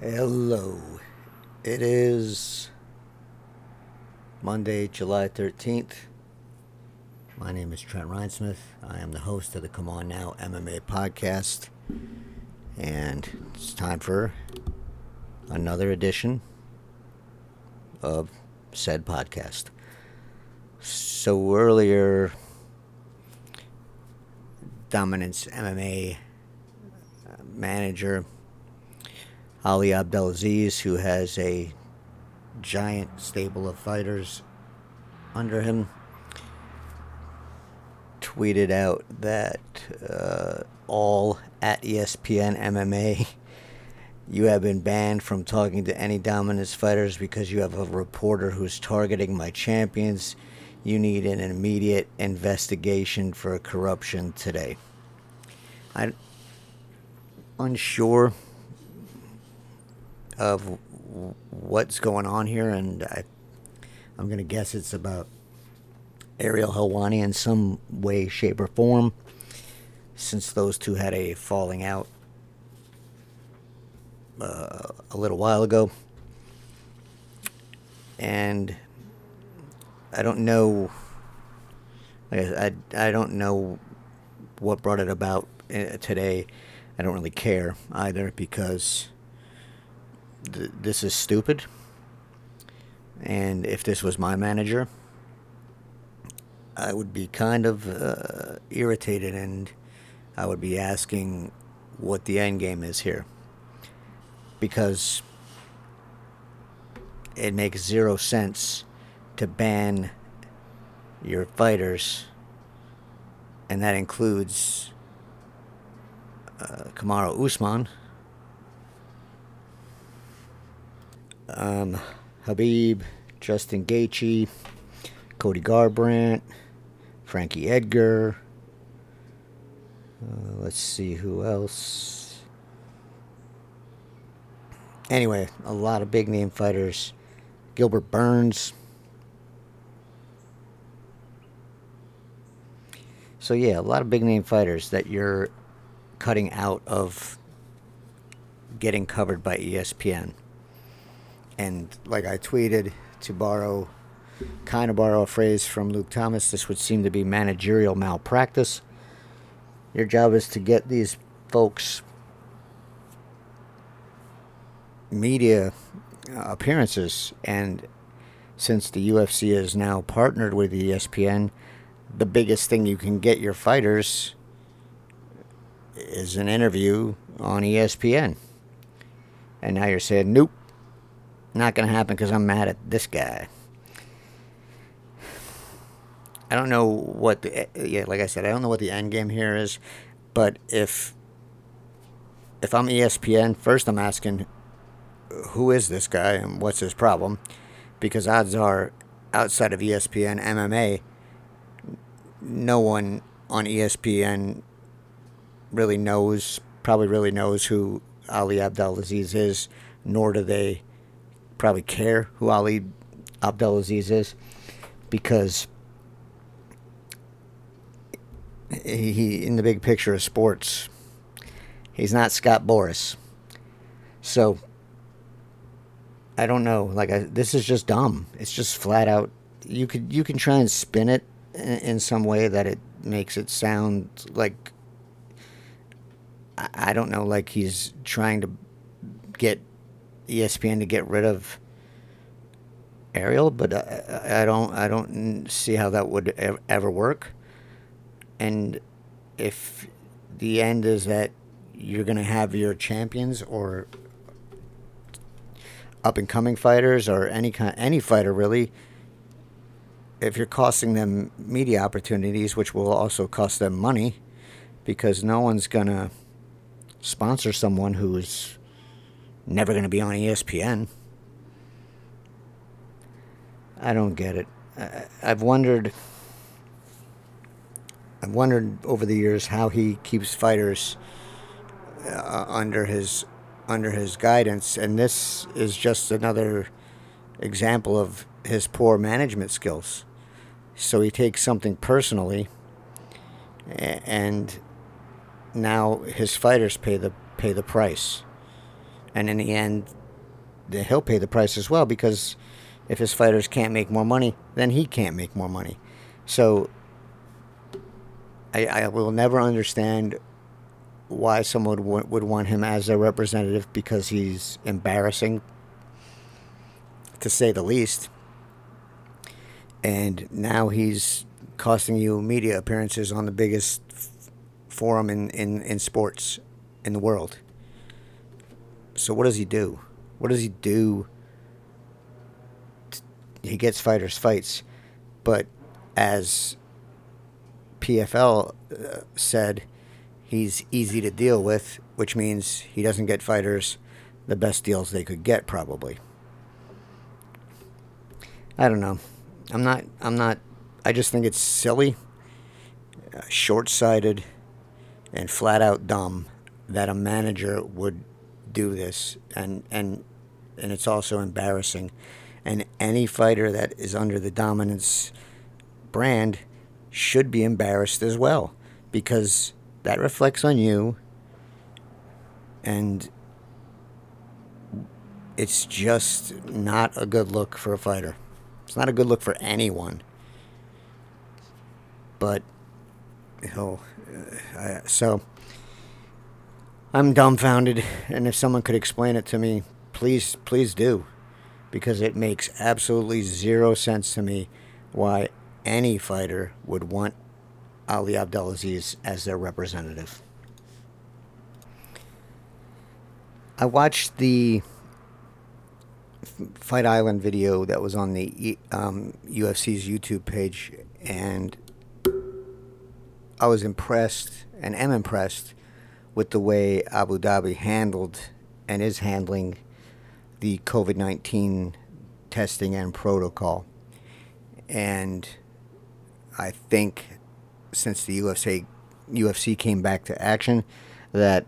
Hello. It is Monday, July 13th. My name is Trent Reinsmith. I am the host of the C'mon Now MMA podcast. And it's time for another edition of said podcast. So earlier, Dominance MMA uh, manager Ali Abdelaziz, who has a giant stable of fighters under him, tweeted out that uh, all at ESPN MMA, you have been banned from talking to any dominance fighters because you have a reporter who's targeting my champions. You need an immediate investigation for corruption today. I'm unsure of what's going on here, and I, I'm going to guess it's about Ariel Helwani in some way, shape, or form, since those two had a falling out uh, a little while ago. And I don't know. I, I, I don't know what brought it about uh, today. I don't really care either because th- this is stupid. And if this was my manager, I would be kind of uh, irritated and I would be asking what the end game is here. Because it makes zero sense to ban your fighters, and that includes uh, Kamaru Usman um, Khabib, Justin Gaethje, Cody Garbrandt, Frankie Edgar. Uh, let's see who else. Anyway, a lot of big name fighters. Gilbert Burns. So yeah, a lot of big name fighters that you're cutting out of getting covered by ESPN. And like I tweeted to borrow, kind of borrow a phrase from Luke Thomas, this would seem to be managerial malpractice. Your job is to get these folks media appearances. And since the UFC is now partnered with ESPN, the biggest thing you can get your fighters is an interview on ESPN. And now you're saying, nope, not going to happen because I'm mad at this guy. I don't know what the eh, eh, yeah, like I said, I don't know what the end game here is, but if if I'm ESPN, first I'm asking who is this guy and what's his problem, because odds are outside of ESPN MMA, no one on ESPN really knows, probably really knows who Ali Abdelaziz is, nor do they probably care who Ali Abdelaziz is because he, in the big picture of sports, he's not Scott Boras. So I don't know. Like I, this is just dumb. It's just flat out. You could you can try and spin it in, some way that it makes it sound like I don't know, like he's trying to get ESPN to get rid of Ariel, but I, I don't I don't see how that would ever work. And if the end is that you're going to have your champions or up and coming fighters or any kind any fighter really if you're costing them media opportunities which will also cost them money because no one's going to sponsor someone who's never going to be on ESPN. I don't get it. I, I've wondered. I've wondered over the years how he keeps fighters uh, under his under his guidance, and this is just another example of his poor management skills. So he takes something personally, and now his fighters pay the pay the price and in the end, he'll pay the price as well because if his fighters can't make more money, then he can't make more money. So I, I will never understand why someone would, want him as a representative because he's embarrassing, to say the least. And now he's costing you media appearances on the biggest f- forum in, in, in sports in the world. So, what does he do? What does he do? He gets fighters fights, but as PFL uh, said, he's easy to deal with, which means he doesn't get fighters the best deals they could get, probably. I don't know. I'm not. I'm not. I just think it's silly, uh, short-sighted, and flat out dumb that a manager would do this, and and and it's also embarrassing. And any fighter that is under the dominance brand should be embarrassed as well because that reflects on you and it's just not a good look for a fighter. It's not a good look for anyone. But you know, uh, so I'm dumbfounded, and if someone could explain it to me, please, please do, because it makes absolutely zero sense to me why any fighter would want Ali Abdelaziz as their representative. I watched the Fight Island video that was on the um, UFC's YouTube page, and I was impressed and am impressed with the way Abu Dhabi handled and is handling the COVID 19 testing and protocol. And I think since the UFC UFC came back to action, that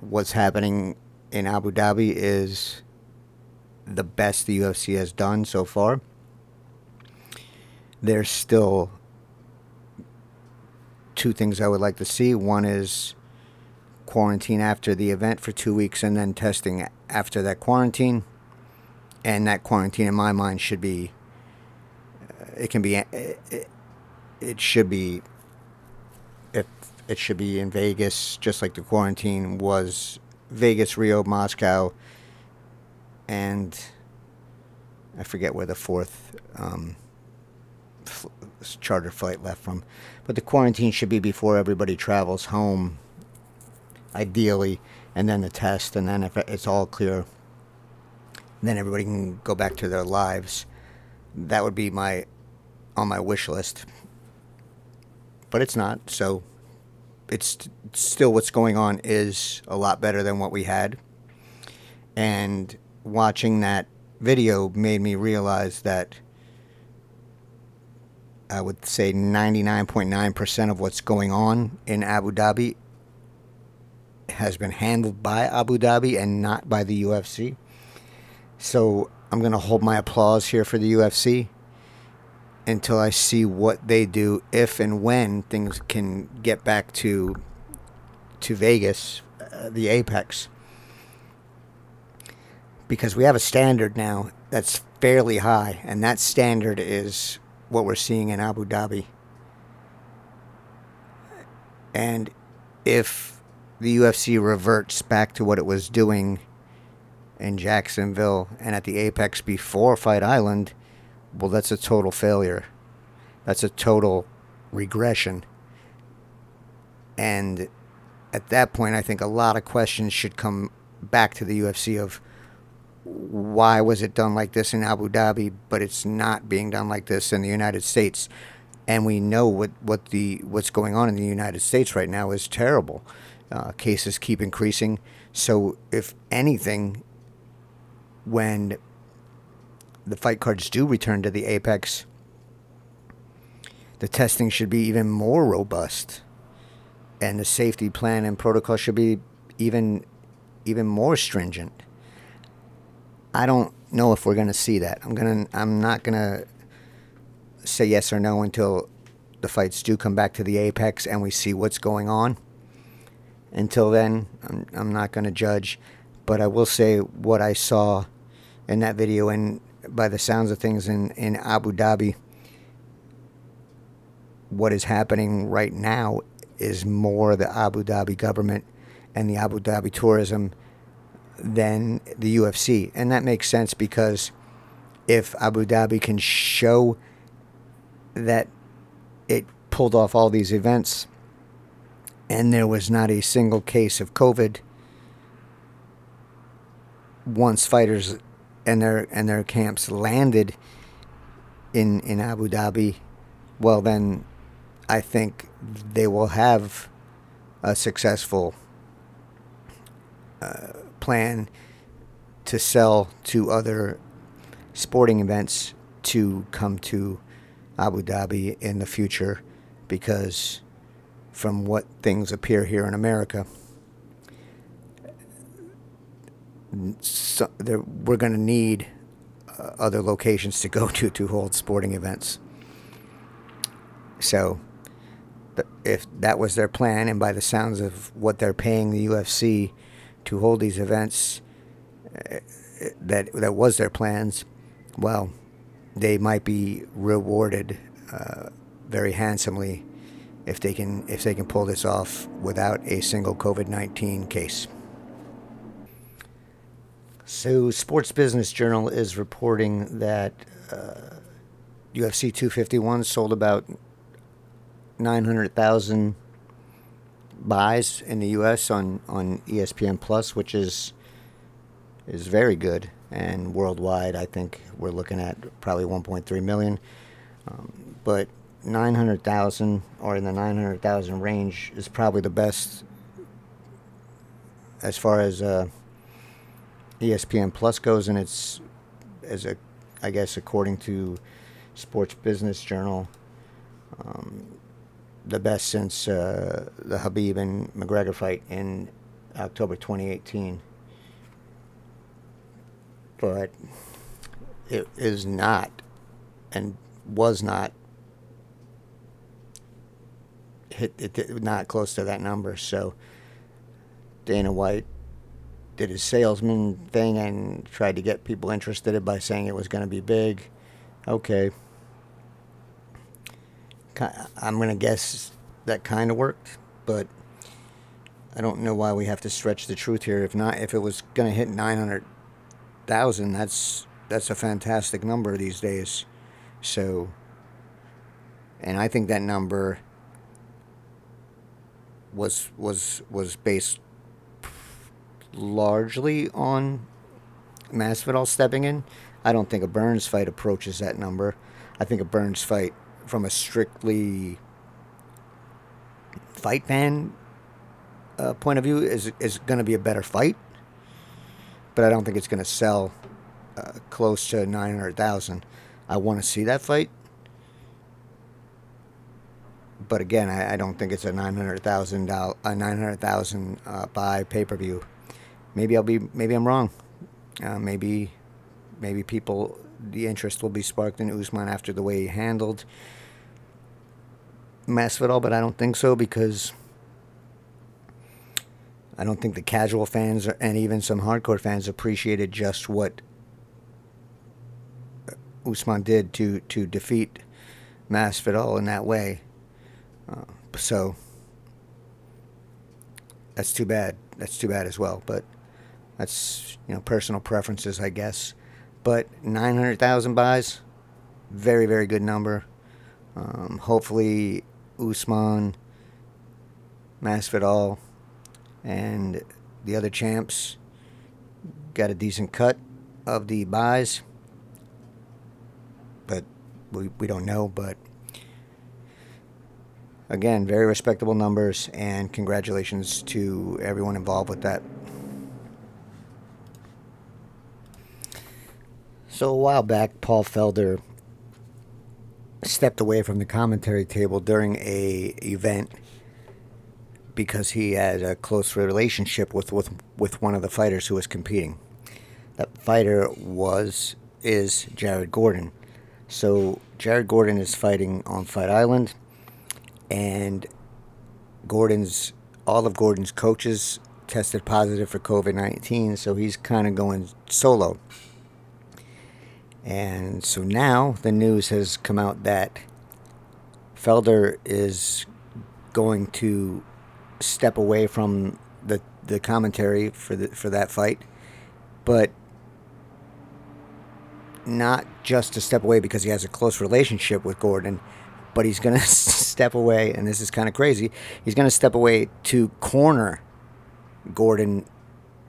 what's happening in Abu Dhabi is the best the UFC has done so far. There's still two things I would like to see. One is quarantine after the event for two weeks and then testing after that quarantine. And that quarantine, in my mind, should be it can be it, it should be if it should be in Vegas just like the quarantine was Vegas, Rio, Moscow, and I forget where the fourth um, f- charter flight left from. But the quarantine should be before everybody travels home, ideally, and then the test, and then if it's all clear, then everybody can go back to their lives. That would be my on my wish list. But it's not, so it's still what's going on is a lot better than what we had. And watching that video made me realize that I would say 99.9% of what's going on in Abu Dhabi has been handled by Abu Dhabi and not by the UFC. So I'm going to hold my applause here for the UFC until I see what they do if and when things can get back to to Vegas, uh, the apex. Because we have a standard now that's fairly high, and that standard is what we're seeing in Abu Dhabi. And if the UFC reverts back to what it was doing in Jacksonville and at the Apex before Fight Island, well, that's a total failure. That's a total regression. And at that point, I think a lot of questions should come back to the UFC of why was it done like this in Abu Dhabi, but it's not being done like this in the United States. And we know what, what the what's going on in the United States right now is terrible. Uh, cases keep increasing. So, if anything, when the fight cards do return to the Apex, the testing should be even more robust, and the safety plan and protocol should be even even more stringent. I don't know if we're going to see that. I'm gonna. I'm not to say yes or no until the fights do come back to the apex and we see what's going on. Until then, I'm, I'm not going to judge. But I will say what I saw in that video, and by the sounds of things in, in Abu Dhabi, what is happening right now is more the Abu Dhabi government and the Abu Dhabi tourism than the UFC. And that makes sense because if Abu Dhabi can show that it pulled off all these events and there was not a single case of COVID once fighters and their and their camps landed in in Abu Dhabi, well then I think they will have a successful uh, plan to sell to other sporting events to come to Abu Dhabi in the future because from what things appear here in America. So we're going to need uh, other locations to go to to hold sporting events. So if that was their plan and by the sounds of what they're paying the UFC to hold these events uh, that that was their plans well, they might be rewarded uh, very handsomely if they can if they can pull this off without a single COVID nineteen case. So, Sports Business Journal is reporting that uh, UFC 251 sold about 900,000 buys in the U.S. on on ESPN Plus, which is is very good and worldwide, I think we're looking at probably 1.3 million. Um, but 900,000 or in the 900,000 range is probably the best as far as uh, ESPN Plus goes, and it's as a, I guess according to Sports Business Journal, um, the best since uh, the Khabib and McGregor fight in October 2018 but it is not and was not hit it, not close to that number. So Dana White did his salesman thing and tried to get people interested by saying it was going to be big. Okay. I'm going to guess that kind of worked, but I don't know why we have to stretch the truth here. If not, if it was going to hit 900 thousand. That's that's a fantastic number these days. So, and I think that number was was was based largely on Masvidal stepping in. I don't think a Burns fight approaches that number. I think a Burns fight, from a strictly fight fan uh, point of view, is is going to be a better fight but I don't think it's going to sell uh, close to 900,000. I want to see that fight. But again, I, I don't think it's a nine hundred thousand dollar a 900,000 uh, buy pay-per-view. Maybe I'll be maybe I'm wrong. Uh, maybe maybe people the interest will be sparked in Usman after the way he handled Masvidal, but I don't think so because I don't think the casual fans and even some hardcore fans appreciated just what Usman did to to defeat Masvidal in that way. So that's too bad. That's too bad as well. But that's you know personal preferences, I guess. But nine hundred thousand buys, very very good number. Um, hopefully, Usman, Masvidal and the other champs got a decent cut of the buys, but we, we don't know. But again, very respectable numbers, and congratulations to everyone involved with that. So a while back, Paul Felder stepped away from the commentary table during a event because he had a close relationship with, with, with one of the fighters who was competing. That fighter was is Jared Gordon. So Jared Gordon is fighting on Fight Island, and Gordon's all of Gordon's coaches tested positive for COVID 19, so he's kind of going solo. And so now the news has come out that Felder is going to step away from the the commentary for the for that fight, but not just to step away because he has a close relationship with Gordon, but he's going to step away, and this is kind of crazy. He's going to step away to corner Gordon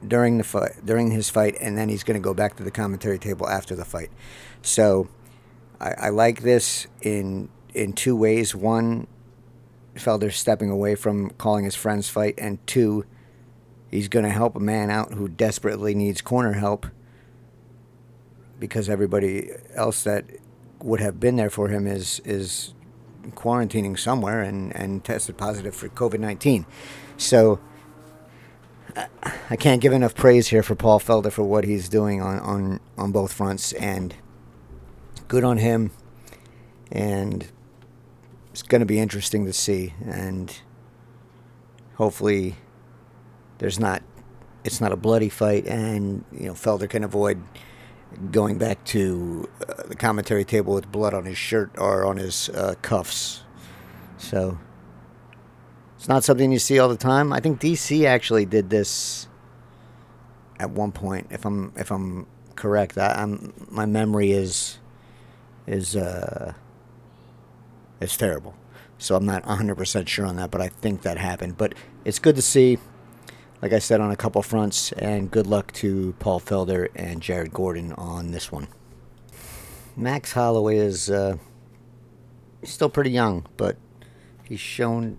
during the fight, during his fight, and then he's going to go back to the commentary table after the fight. So, I, I like this in in two ways. One, Felder stepping away from calling his friend's fight, and two, he's going to help a man out who desperately needs corner help because everybody else that would have been there for him is is quarantining somewhere and, and tested positive for COVID 19. So I can't give enough praise here for Paul Felder for what he's doing on, on, on both fronts. And good on him. And it's going to be interesting to see. And hopefully there's not, it's not a bloody fight. And, you know, Felder can avoid going back to uh, the commentary table with blood on his shirt or on his uh, cuffs. So it's not something you see all the time. I think DC actually did this at one point, if I'm if I'm correct. I, am my memory is is uh is terrible. So I'm not 100% sure on that, but I think that happened. But it's good to see like I said, on a couple fronts, and good luck to Paul Felder and Jared Gordon on this one. Max Holloway is uh, still pretty young, but he's shown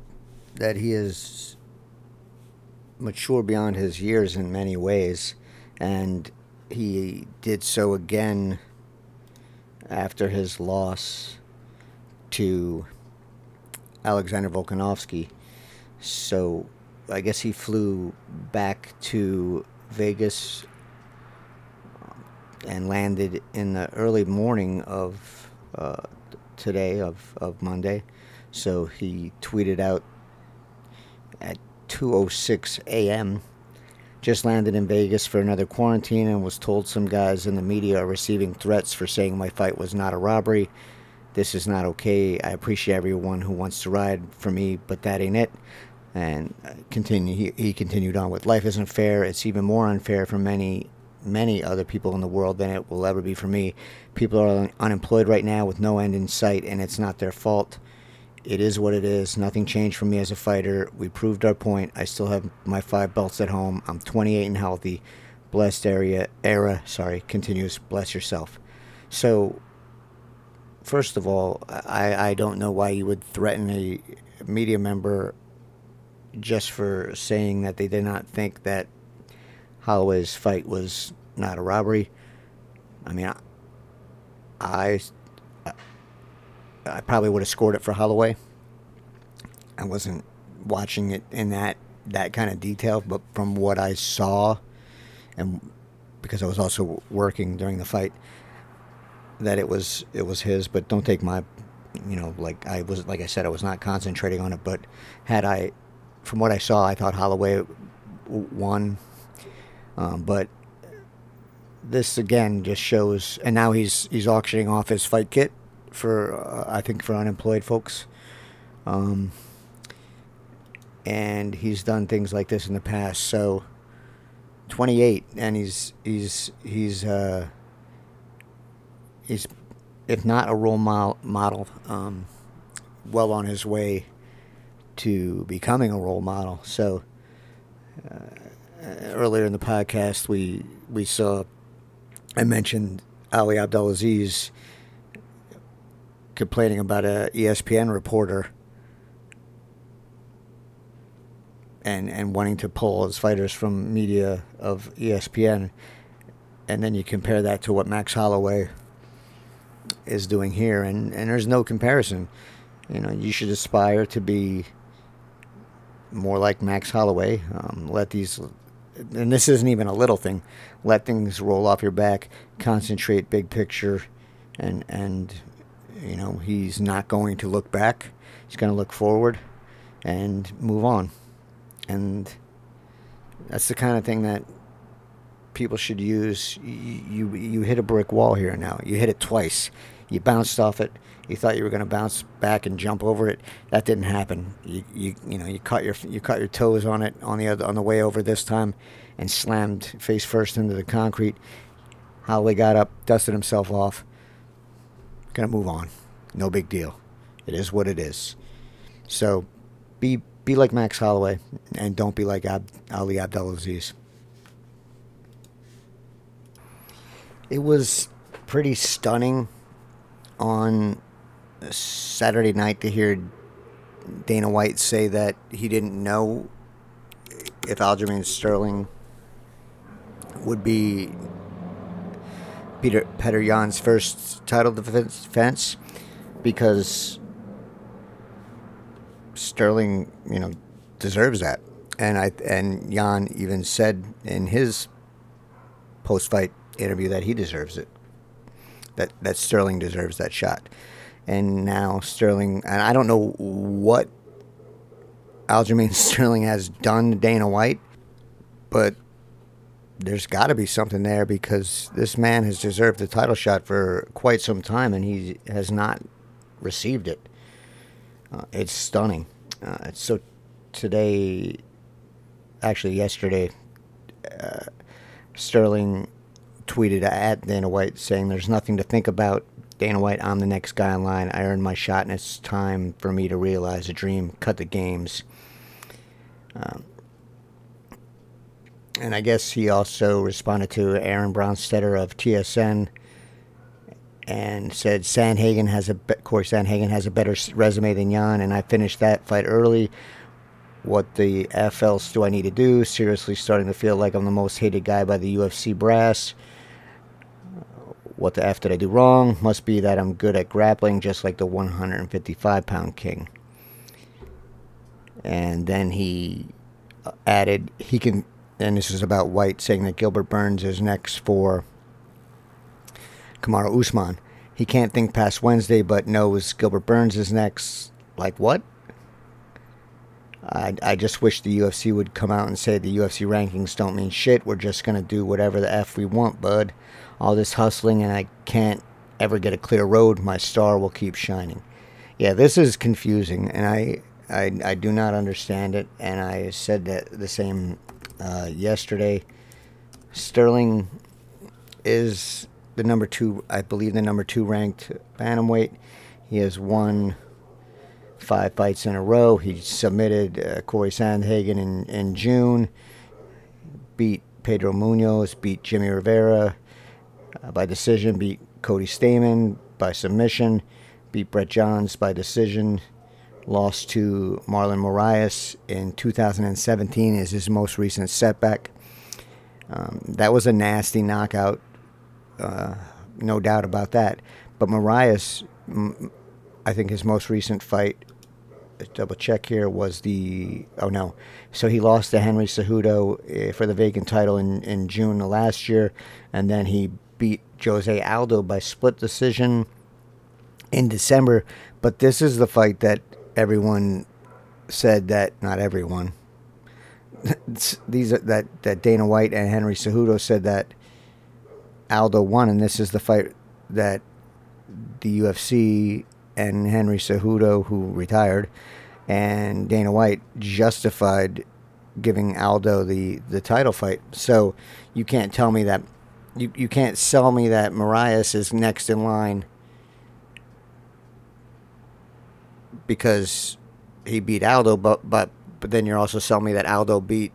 that he is mature beyond his years in many ways, and he did so again after his loss to Alexander Volkanovski. So I guess he flew back to Vegas um, and landed in the early morning of uh, today of, of Monday. So he tweeted out at 2:06 a.m. Just landed in Vegas for another quarantine and was told some guys in the media are receiving threats for saying my fight was not a robbery. This is not okay. I appreciate everyone who wants to ride for me, but that ain't it and uh, continue. He, he continued on with life isn't fair. It's even more unfair for many many other people in the world than it will ever be for me. People are un- unemployed right now with no end in sight, and it's not their fault. It is what it is. Nothing changed for me as a fighter. We proved our point. I still have my five belts at home. I'm 28 and healthy. Blessed area era. Sorry, continues. Bless yourself. So, first of all, I I don't know why you would threaten a media member just for saying that they did not think that Holloway's fight was not a robbery. I mean, I, I, I probably would have scored it for Holloway. I wasn't watching it in that that kind of detail, but from what I saw, and because I was also working during the fight, that it was it was his. But don't take my, you know, like I was like I said, I was not concentrating on it. But had I from what I saw, I thought Holloway won. Um, but this again just shows, and now he's he's auctioning off his fight kit for uh, I think for unemployed folks. Um, and he's done things like this in the past. So, 28, and he's he's he's uh, he's if not a role model, um, well on his way to becoming a role model. So uh, earlier in the podcast, we we saw I mentioned Ali Abdelaziz complaining about a ESPN reporter and and wanting to pull his fighters from media of ESPN, and then you compare that to what Max Holloway is doing here, and and there's no comparison. You know, you should aspire to be more like Max Holloway. Um, let these, and this isn't even a little thing. Let things roll off your back. Concentrate big picture, and and you know he's not going to look back. He's going to look forward, and move on. And That's the kind of thing that people should use. You, you, you hit a brick wall here now. You hit it twice. You bounced off it. You thought you were going to bounce back and jump over it. That didn't happen. You, you, you know, you caught your you caught your toes on it on the other, on the way over this time, and slammed face first into the concrete. Holloway got up, dusted himself off. Gonna move on. No big deal. It is what it is. So, be be like Max Holloway, and don't be like Ab- Ali Abdelaziz. It was pretty stunning on Saturday night to hear Dana White say that he didn't know if Aljamain Sterling would be Peter Petr Yan's first title defense because Sterling, you know, deserves that. And I and Yan even said in his post fight interview that he deserves it. That that Sterling deserves that shot. And now Sterling and I don't know what Aljamain Sterling has done to Dana White, but there's got to be something there because this man has deserved the title shot for quite some time and he has not received it. Uh, it's stunning. Uh, so today, actually yesterday, uh, Sterling tweeted at Dana White saying, "There's nothing to think about. Dana White, I'm the next guy in line. I earned my shot, and it's time for me to realize a dream. Cut the games." Um, and I guess he also responded to Aaron Bronsteter of TSN and said Sandhagen has a Corey Sandhagen has a better resume than Yan, and I finished that fight early. What the F else do I need to do? Seriously, starting to feel like I'm the most hated guy by the UFC brass. What the F did I do wrong? Must be that I'm good at grappling, just like the 155 pound king. And then he uh, added, he can, and this is about White saying that Gilbert Burns is next for Kamaru Usman. He can't think past Wednesday, but knows Gilbert Burns is next. Like what? I, I just wish the UFC would come out and say the UFC rankings don't mean shit. We're just going to do whatever the F we want, bud. All this hustling, and I can't ever get a clear road. My star will keep shining. Yeah, this is confusing, and I, I, I do not understand it. And I said that the same uh, yesterday. Sterling is the number two, I believe, the number two ranked bantamweight. He has won five fights in a row. He submitted uh, Corey Sandhagen in, in June, beat Pedro Munhoz, beat Jimmy Rivera uh, by decision, beat Cody Stamann by submission, beat Brett Johns by decision, lost to Marlon Moraes in 2017 is his most recent setback. Um, that was a nasty knockout uh, no doubt about that. But Moraes, I think his most recent fight, double check here, was the oh no, so he lost to Henry Cejudo eh, for the vacant title in in June of last year, and then he beat Jose Aldo by split decision in December. But this is the fight that everyone said that not everyone. These are, that that Dana White and Henry Cejudo said that Aldo won, and this is the fight that the UFC and Henry Cejudo, who retired, and Dana White justified giving Aldo the, the title fight. So you can't tell me that you, you can't sell me that Moraes is next in line because he beat Aldo, but but but then you're also selling me that Aldo beat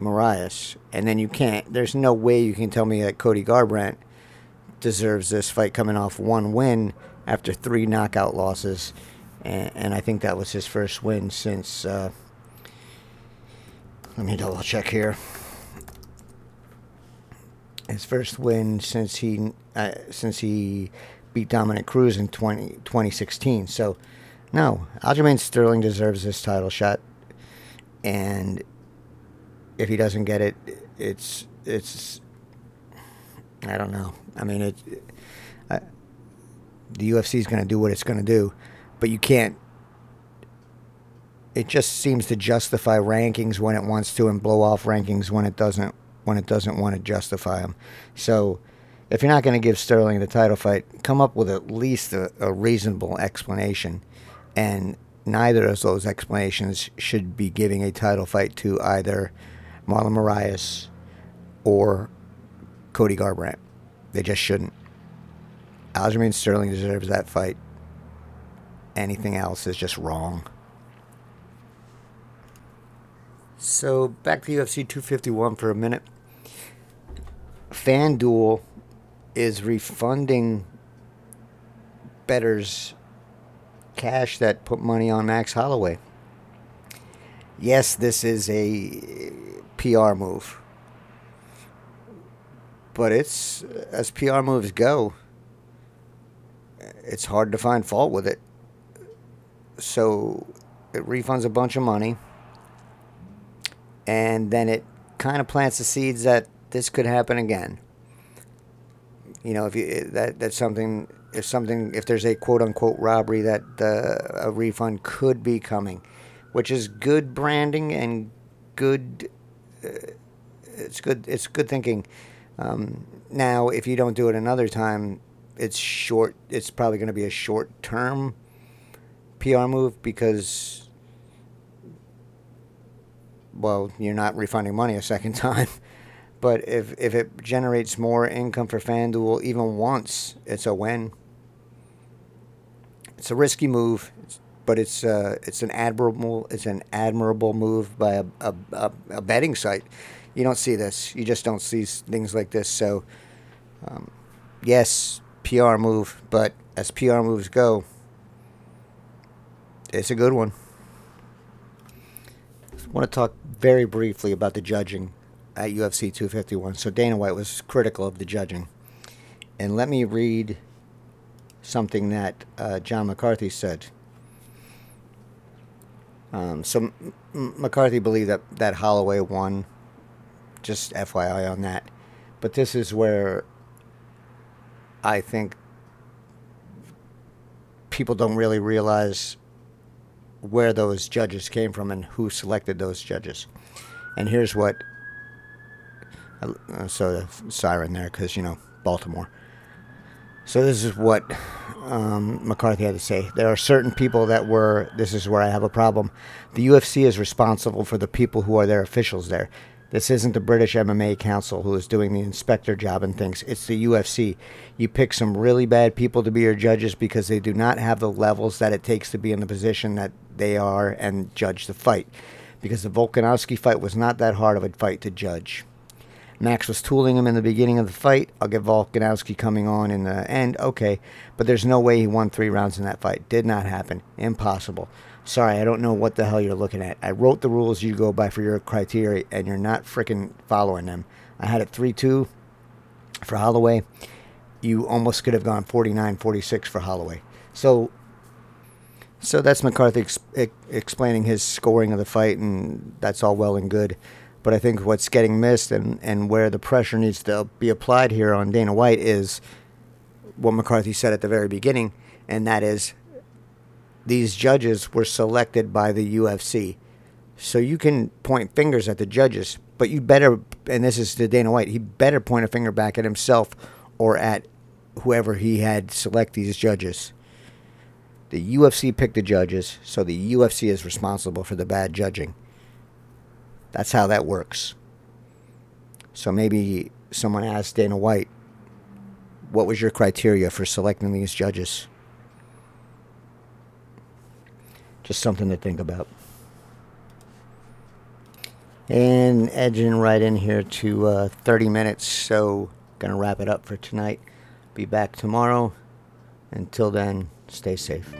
Moraes, and then you can't. There's no way you can tell me that Cody Garbrandt deserves this fight coming off one win after three knockout losses, and, and I think that was his first win since. Uh, let me double check here. His first win since he uh, since he beat Dominick Cruz in 20, 2016. So, no, Aljamain Sterling deserves this title shot, and if he doesn't get it, it's it's I don't know. I mean, it. The UFC is going to do what it's going to do, but you can't it just seems to justify rankings when it wants to and blow off rankings when it doesn't when it doesn't want to justify them. So if you're not going to give Sterling the title fight, come up with at least a, a reasonable explanation. And neither of those explanations should be giving a title fight to either Marlon Moraes or Cody Garbrandt. They just shouldn't. Aljamain Sterling deserves that fight. Anything else is just wrong. So back to UFC 251 for a minute. FanDuel is refunding bettors cash that put money on Max Holloway. Yes, this is a PR move. But it's as PR moves go, it's hard to find fault with it. So it refunds a bunch of money and then it kind of plants the seeds that this could happen again. You know, if you that that's something if something if there's a quote unquote robbery that uh, a refund could be coming, which is good branding and good. Uh, it's good. It's good thinking. Um, now, if you don't do it another time, it's short. It's probably going to be a short term PR move because well, you're not refunding money a second time. But if, if it generates more income for FanDuel even once, it's a win. It's a risky move, but it's uh, it's an admirable it's an admirable move by a, a, a, a, betting site. You don't see this. You just don't see things like this. So, um, yes, PR move, but as PR moves go, it's a good one. I want to talk very briefly about the judging at UFC 251. So Dana White was critical of the judging. And let me read something that uh, John McCarthy said. Um, so M- McCarthy believed that, that Holloway won. Just FYI on that. But this is where I think people don't really realize where those judges came from and who selected those judges. And here's what. Uh, so the siren there, because you know Baltimore. So this is what um, McCarthy had to say. There are certain people that were. This is where I have a problem. The UFC is responsible for the people who are their officials there. This isn't the British MMA Council who is doing the inspector job and things. It's the UFC. You pick some really bad people to be your judges because they do not have the levels that it takes to be in the position that they are and judge the fight. Because the Volkanovski fight was not that hard of a fight to judge. Max was tooling him in the beginning of the fight. I'll get Volkanovski coming on in the end. Okay. But there's no way he won three rounds in that fight. Did not happen. Impossible. Sorry, I don't know what the hell you're looking at. I wrote the rules you go by for your criteria, and you're not freaking following them. I had it 3 2 for Holloway. You almost could have gone 49 46 for Holloway. So. So that's McCarthy ex- explaining his scoring of the fight, and that's all well and good. But I think what's getting missed and, and where the pressure needs to be applied here on Dana White is what McCarthy said at the very beginning, and that is these judges were selected by the UFC. So you can point fingers at the judges, but you better, and this is to Dana White, he better point a finger back at himself or at whoever he had select these judges. The UFC picked the judges, so the UFC is responsible for the bad judging. That's how that works. So maybe someone asked Dana White, what was your criteria for selecting these judges? Just something to think about. And edging right in here to uh, 30 minutes, so gonna wrap it up for tonight. Be back tomorrow. Until then, stay safe.